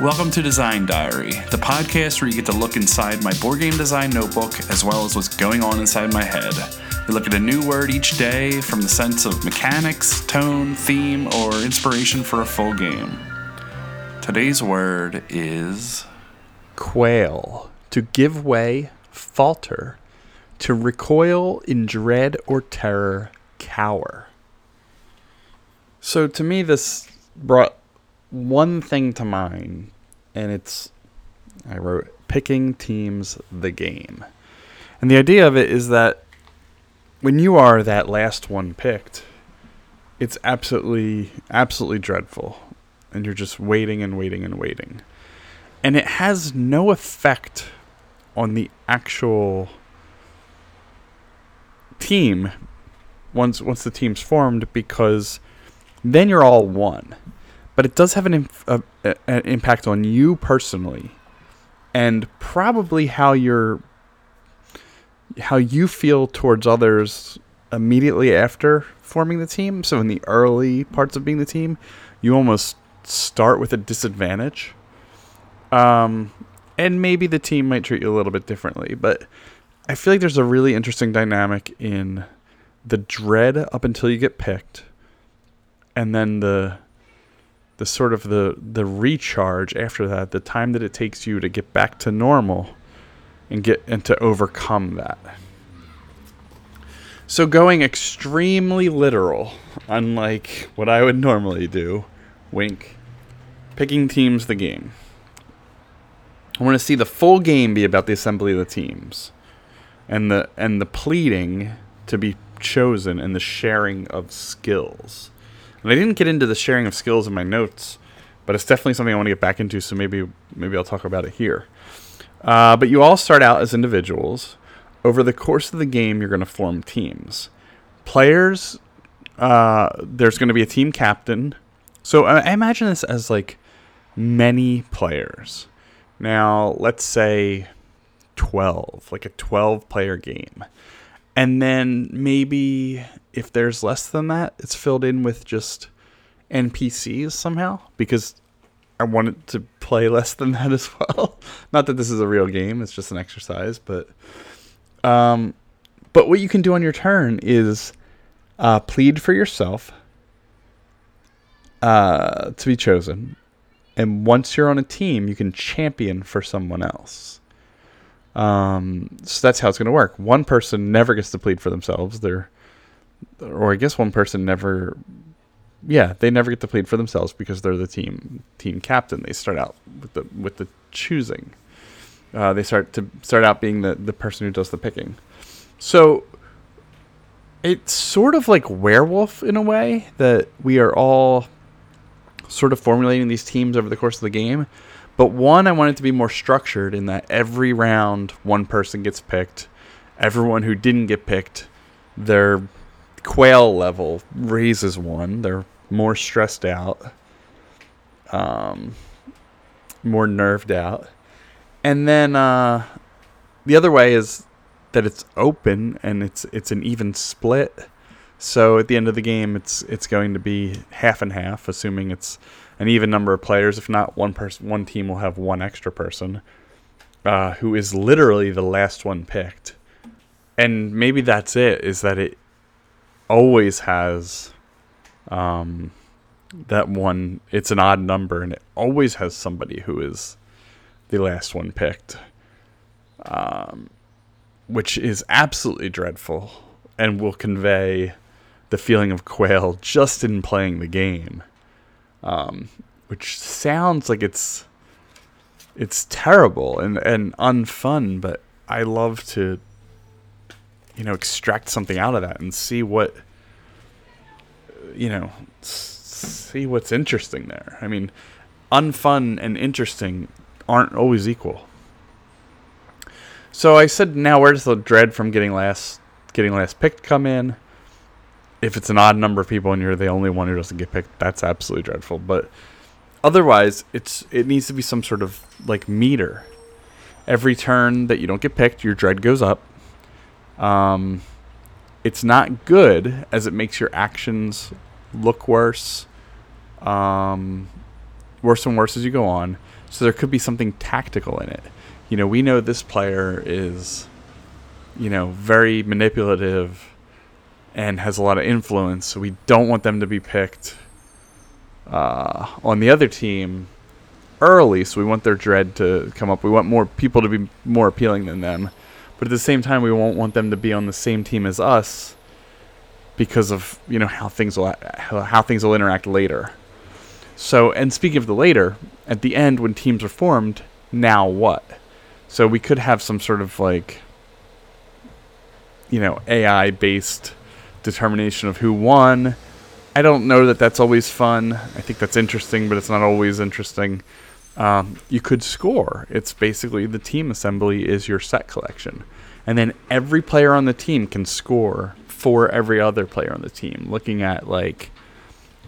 Welcome to Design Diary, the podcast where you get to look inside my board game design notebook as well as what's going on inside my head. We look at a new word each day from the sense of mechanics, tone, theme, or inspiration for a full game. Today's word is quail, to give way, falter, to recoil in dread or terror, cower. So to me, this brought one thing to mind, and it's I wrote picking teams the game. And the idea of it is that when you are that last one picked, it's absolutely absolutely dreadful. And you're just waiting and waiting and waiting. And it has no effect on the actual team once once the team's formed because then you're all one but it does have an, an impact on you personally and probably how you're how you feel towards others immediately after forming the team. So in the early parts of being the team you almost start with a disadvantage. Um, and maybe the team might treat you a little bit differently but i feel like there's a really interesting dynamic in the dread up until you get picked and then the the sort of the the recharge after that, the time that it takes you to get back to normal and get and to overcome that. So going extremely literal, unlike what I would normally do, wink, picking teams the game. I want to see the full game be about the assembly of the teams and the and the pleading to be chosen and the sharing of skills. And I didn't get into the sharing of skills in my notes, but it's definitely something I want to get back into. So maybe maybe I'll talk about it here. Uh, but you all start out as individuals. Over the course of the game, you're going to form teams. Players, uh, there's going to be a team captain. So I, I imagine this as like many players. Now, let's say 12, like a 12 player game. And then maybe if there's less than that, it's filled in with just NPCs somehow because I wanted to play less than that as well. Not that this is a real game; it's just an exercise. But, um, but what you can do on your turn is uh, plead for yourself uh, to be chosen, and once you're on a team, you can champion for someone else. Um, so that's how it's going to work. One person never gets to plead for themselves. They're or I guess one person never yeah, they never get to plead for themselves because they're the team team captain. They start out with the with the choosing. Uh, they start to start out being the the person who does the picking. So it's sort of like werewolf in a way that we are all sort of formulating these teams over the course of the game. But one, I want it to be more structured in that every round one person gets picked. Everyone who didn't get picked, they're quail level raises one. They're more stressed out, um, more nerved out. And then uh, the other way is that it's open and it's it's an even split. So at the end of the game, it's it's going to be half and half, assuming it's an even number of players. If not, one person, one team will have one extra person, uh, who is literally the last one picked. And maybe that's it. Is that it always has um, that one. It's an odd number, and it always has somebody who is the last one picked, um, which is absolutely dreadful and will convey the feeling of quail just in playing the game, um, which sounds like it's it's terrible and and unfun, but I love to you know extract something out of that and see what you know see what's interesting there. I mean, unfun and interesting aren't always equal. So I said, now where does the dread from getting last getting last picked come in? If it's an odd number of people and you're the only one who doesn't get picked, that's absolutely dreadful. But otherwise, it's it needs to be some sort of like meter. Every turn that you don't get picked, your dread goes up. Um, it's not good as it makes your actions look worse. Um, worse and worse as you go on. So there could be something tactical in it. You know, we know this player is, you know, very manipulative and has a lot of influence. So we don't want them to be picked uh, on the other team early. So we want their dread to come up. We want more people to be more appealing than them. But at the same time, we won't want them to be on the same team as us because of you know how things will how things will interact later. So, and speaking of the later, at the end when teams are formed, now what? So we could have some sort of like you know AI based determination of who won. I don't know that that's always fun. I think that's interesting, but it's not always interesting. Um, you could score. It's basically the team assembly is your set collection, and then every player on the team can score for every other player on the team, looking at like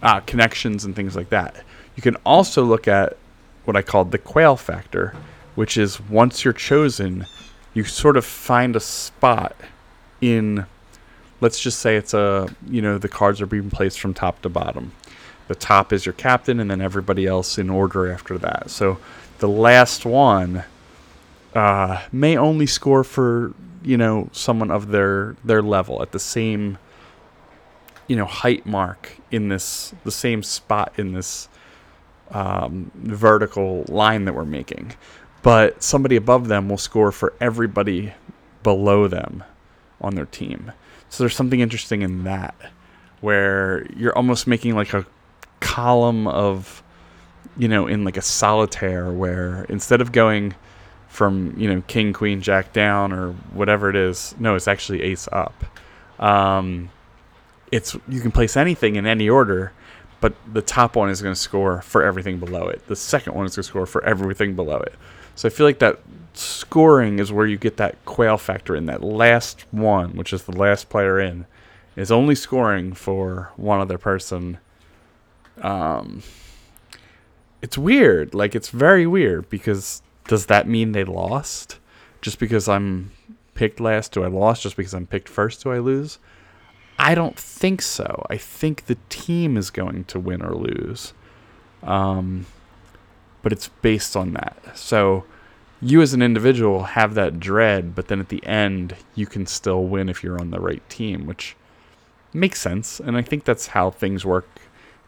uh, connections and things like that. You can also look at what I call the quail factor, which is once you're chosen, you sort of find a spot in, let's just say it's a, you know, the cards are being placed from top to bottom. The top is your captain, and then everybody else in order after that. So the last one uh, may only score for you know someone of their their level at the same you know height mark in this the same spot in this um, vertical line that we're making but somebody above them will score for everybody below them on their team so there's something interesting in that where you're almost making like a column of you know in like a solitaire where instead of going from you know king queen jack down or whatever it is no it's actually ace up. Um, it's you can place anything in any order but the top one is going to score for everything below it. The second one is going to score for everything below it. So i feel like that scoring is where you get that quail factor in. That last one which is the last player in is only scoring for one other person um, it's weird like it's very weird because does that mean they lost? Just because I'm picked last, do I lost? Just because I'm picked first, do I lose? I don't think so. I think the team is going to win or lose. Um, but it's based on that. So you as an individual have that dread, but then at the end, you can still win if you're on the right team, which makes sense. And I think that's how things work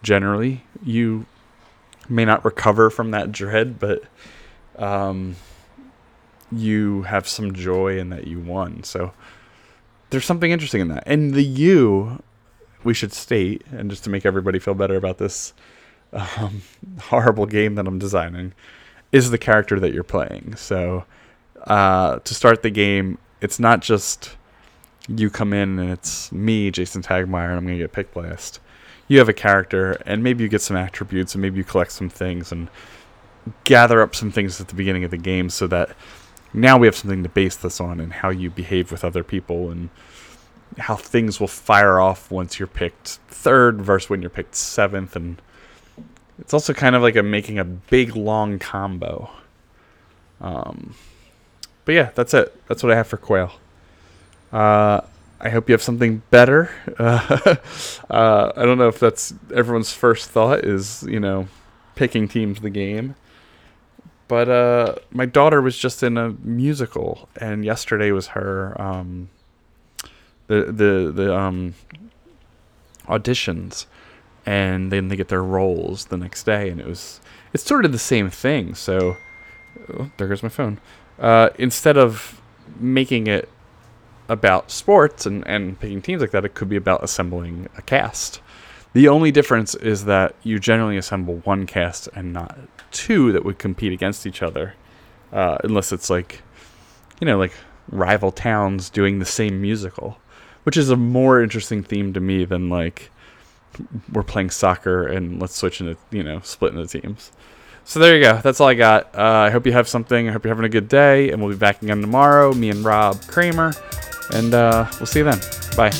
generally. You may not recover from that dread, but um, you have some joy in that you won. So there's something interesting in that. And the you, we should state, and just to make everybody feel better about this um, horrible game that I'm designing, is the character that you're playing. So uh, to start the game, it's not just you come in and it's me, Jason Tagmire, and I'm going to get picked last. You have a character, and maybe you get some attributes, and maybe you collect some things, and gather up some things at the beginning of the game so that now we have something to base this on and how you behave with other people and how things will fire off once you're picked third versus when you're picked seventh. And it's also kind of like a making a big long combo. Um, but yeah that's it. That's what i have for quail. Uh, i hope you have something better uh, uh, i don't know if that's everyone's first thought is you know picking teams the game but uh, my daughter was just in a musical, and yesterday was her um, the the the um, auditions, and then they get their roles the next day, and it was it's sort of the same thing. So oh, there goes my phone. Uh, instead of making it about sports and, and picking teams like that, it could be about assembling a cast. The only difference is that you generally assemble one cast and not two that would compete against each other, uh, unless it's like, you know, like rival towns doing the same musical, which is a more interesting theme to me than like we're playing soccer and let's switch into you know split into teams. So there you go. That's all I got. Uh, I hope you have something. I hope you're having a good day, and we'll be back again tomorrow. Me and Rob Kramer, and uh, we'll see you then. Bye.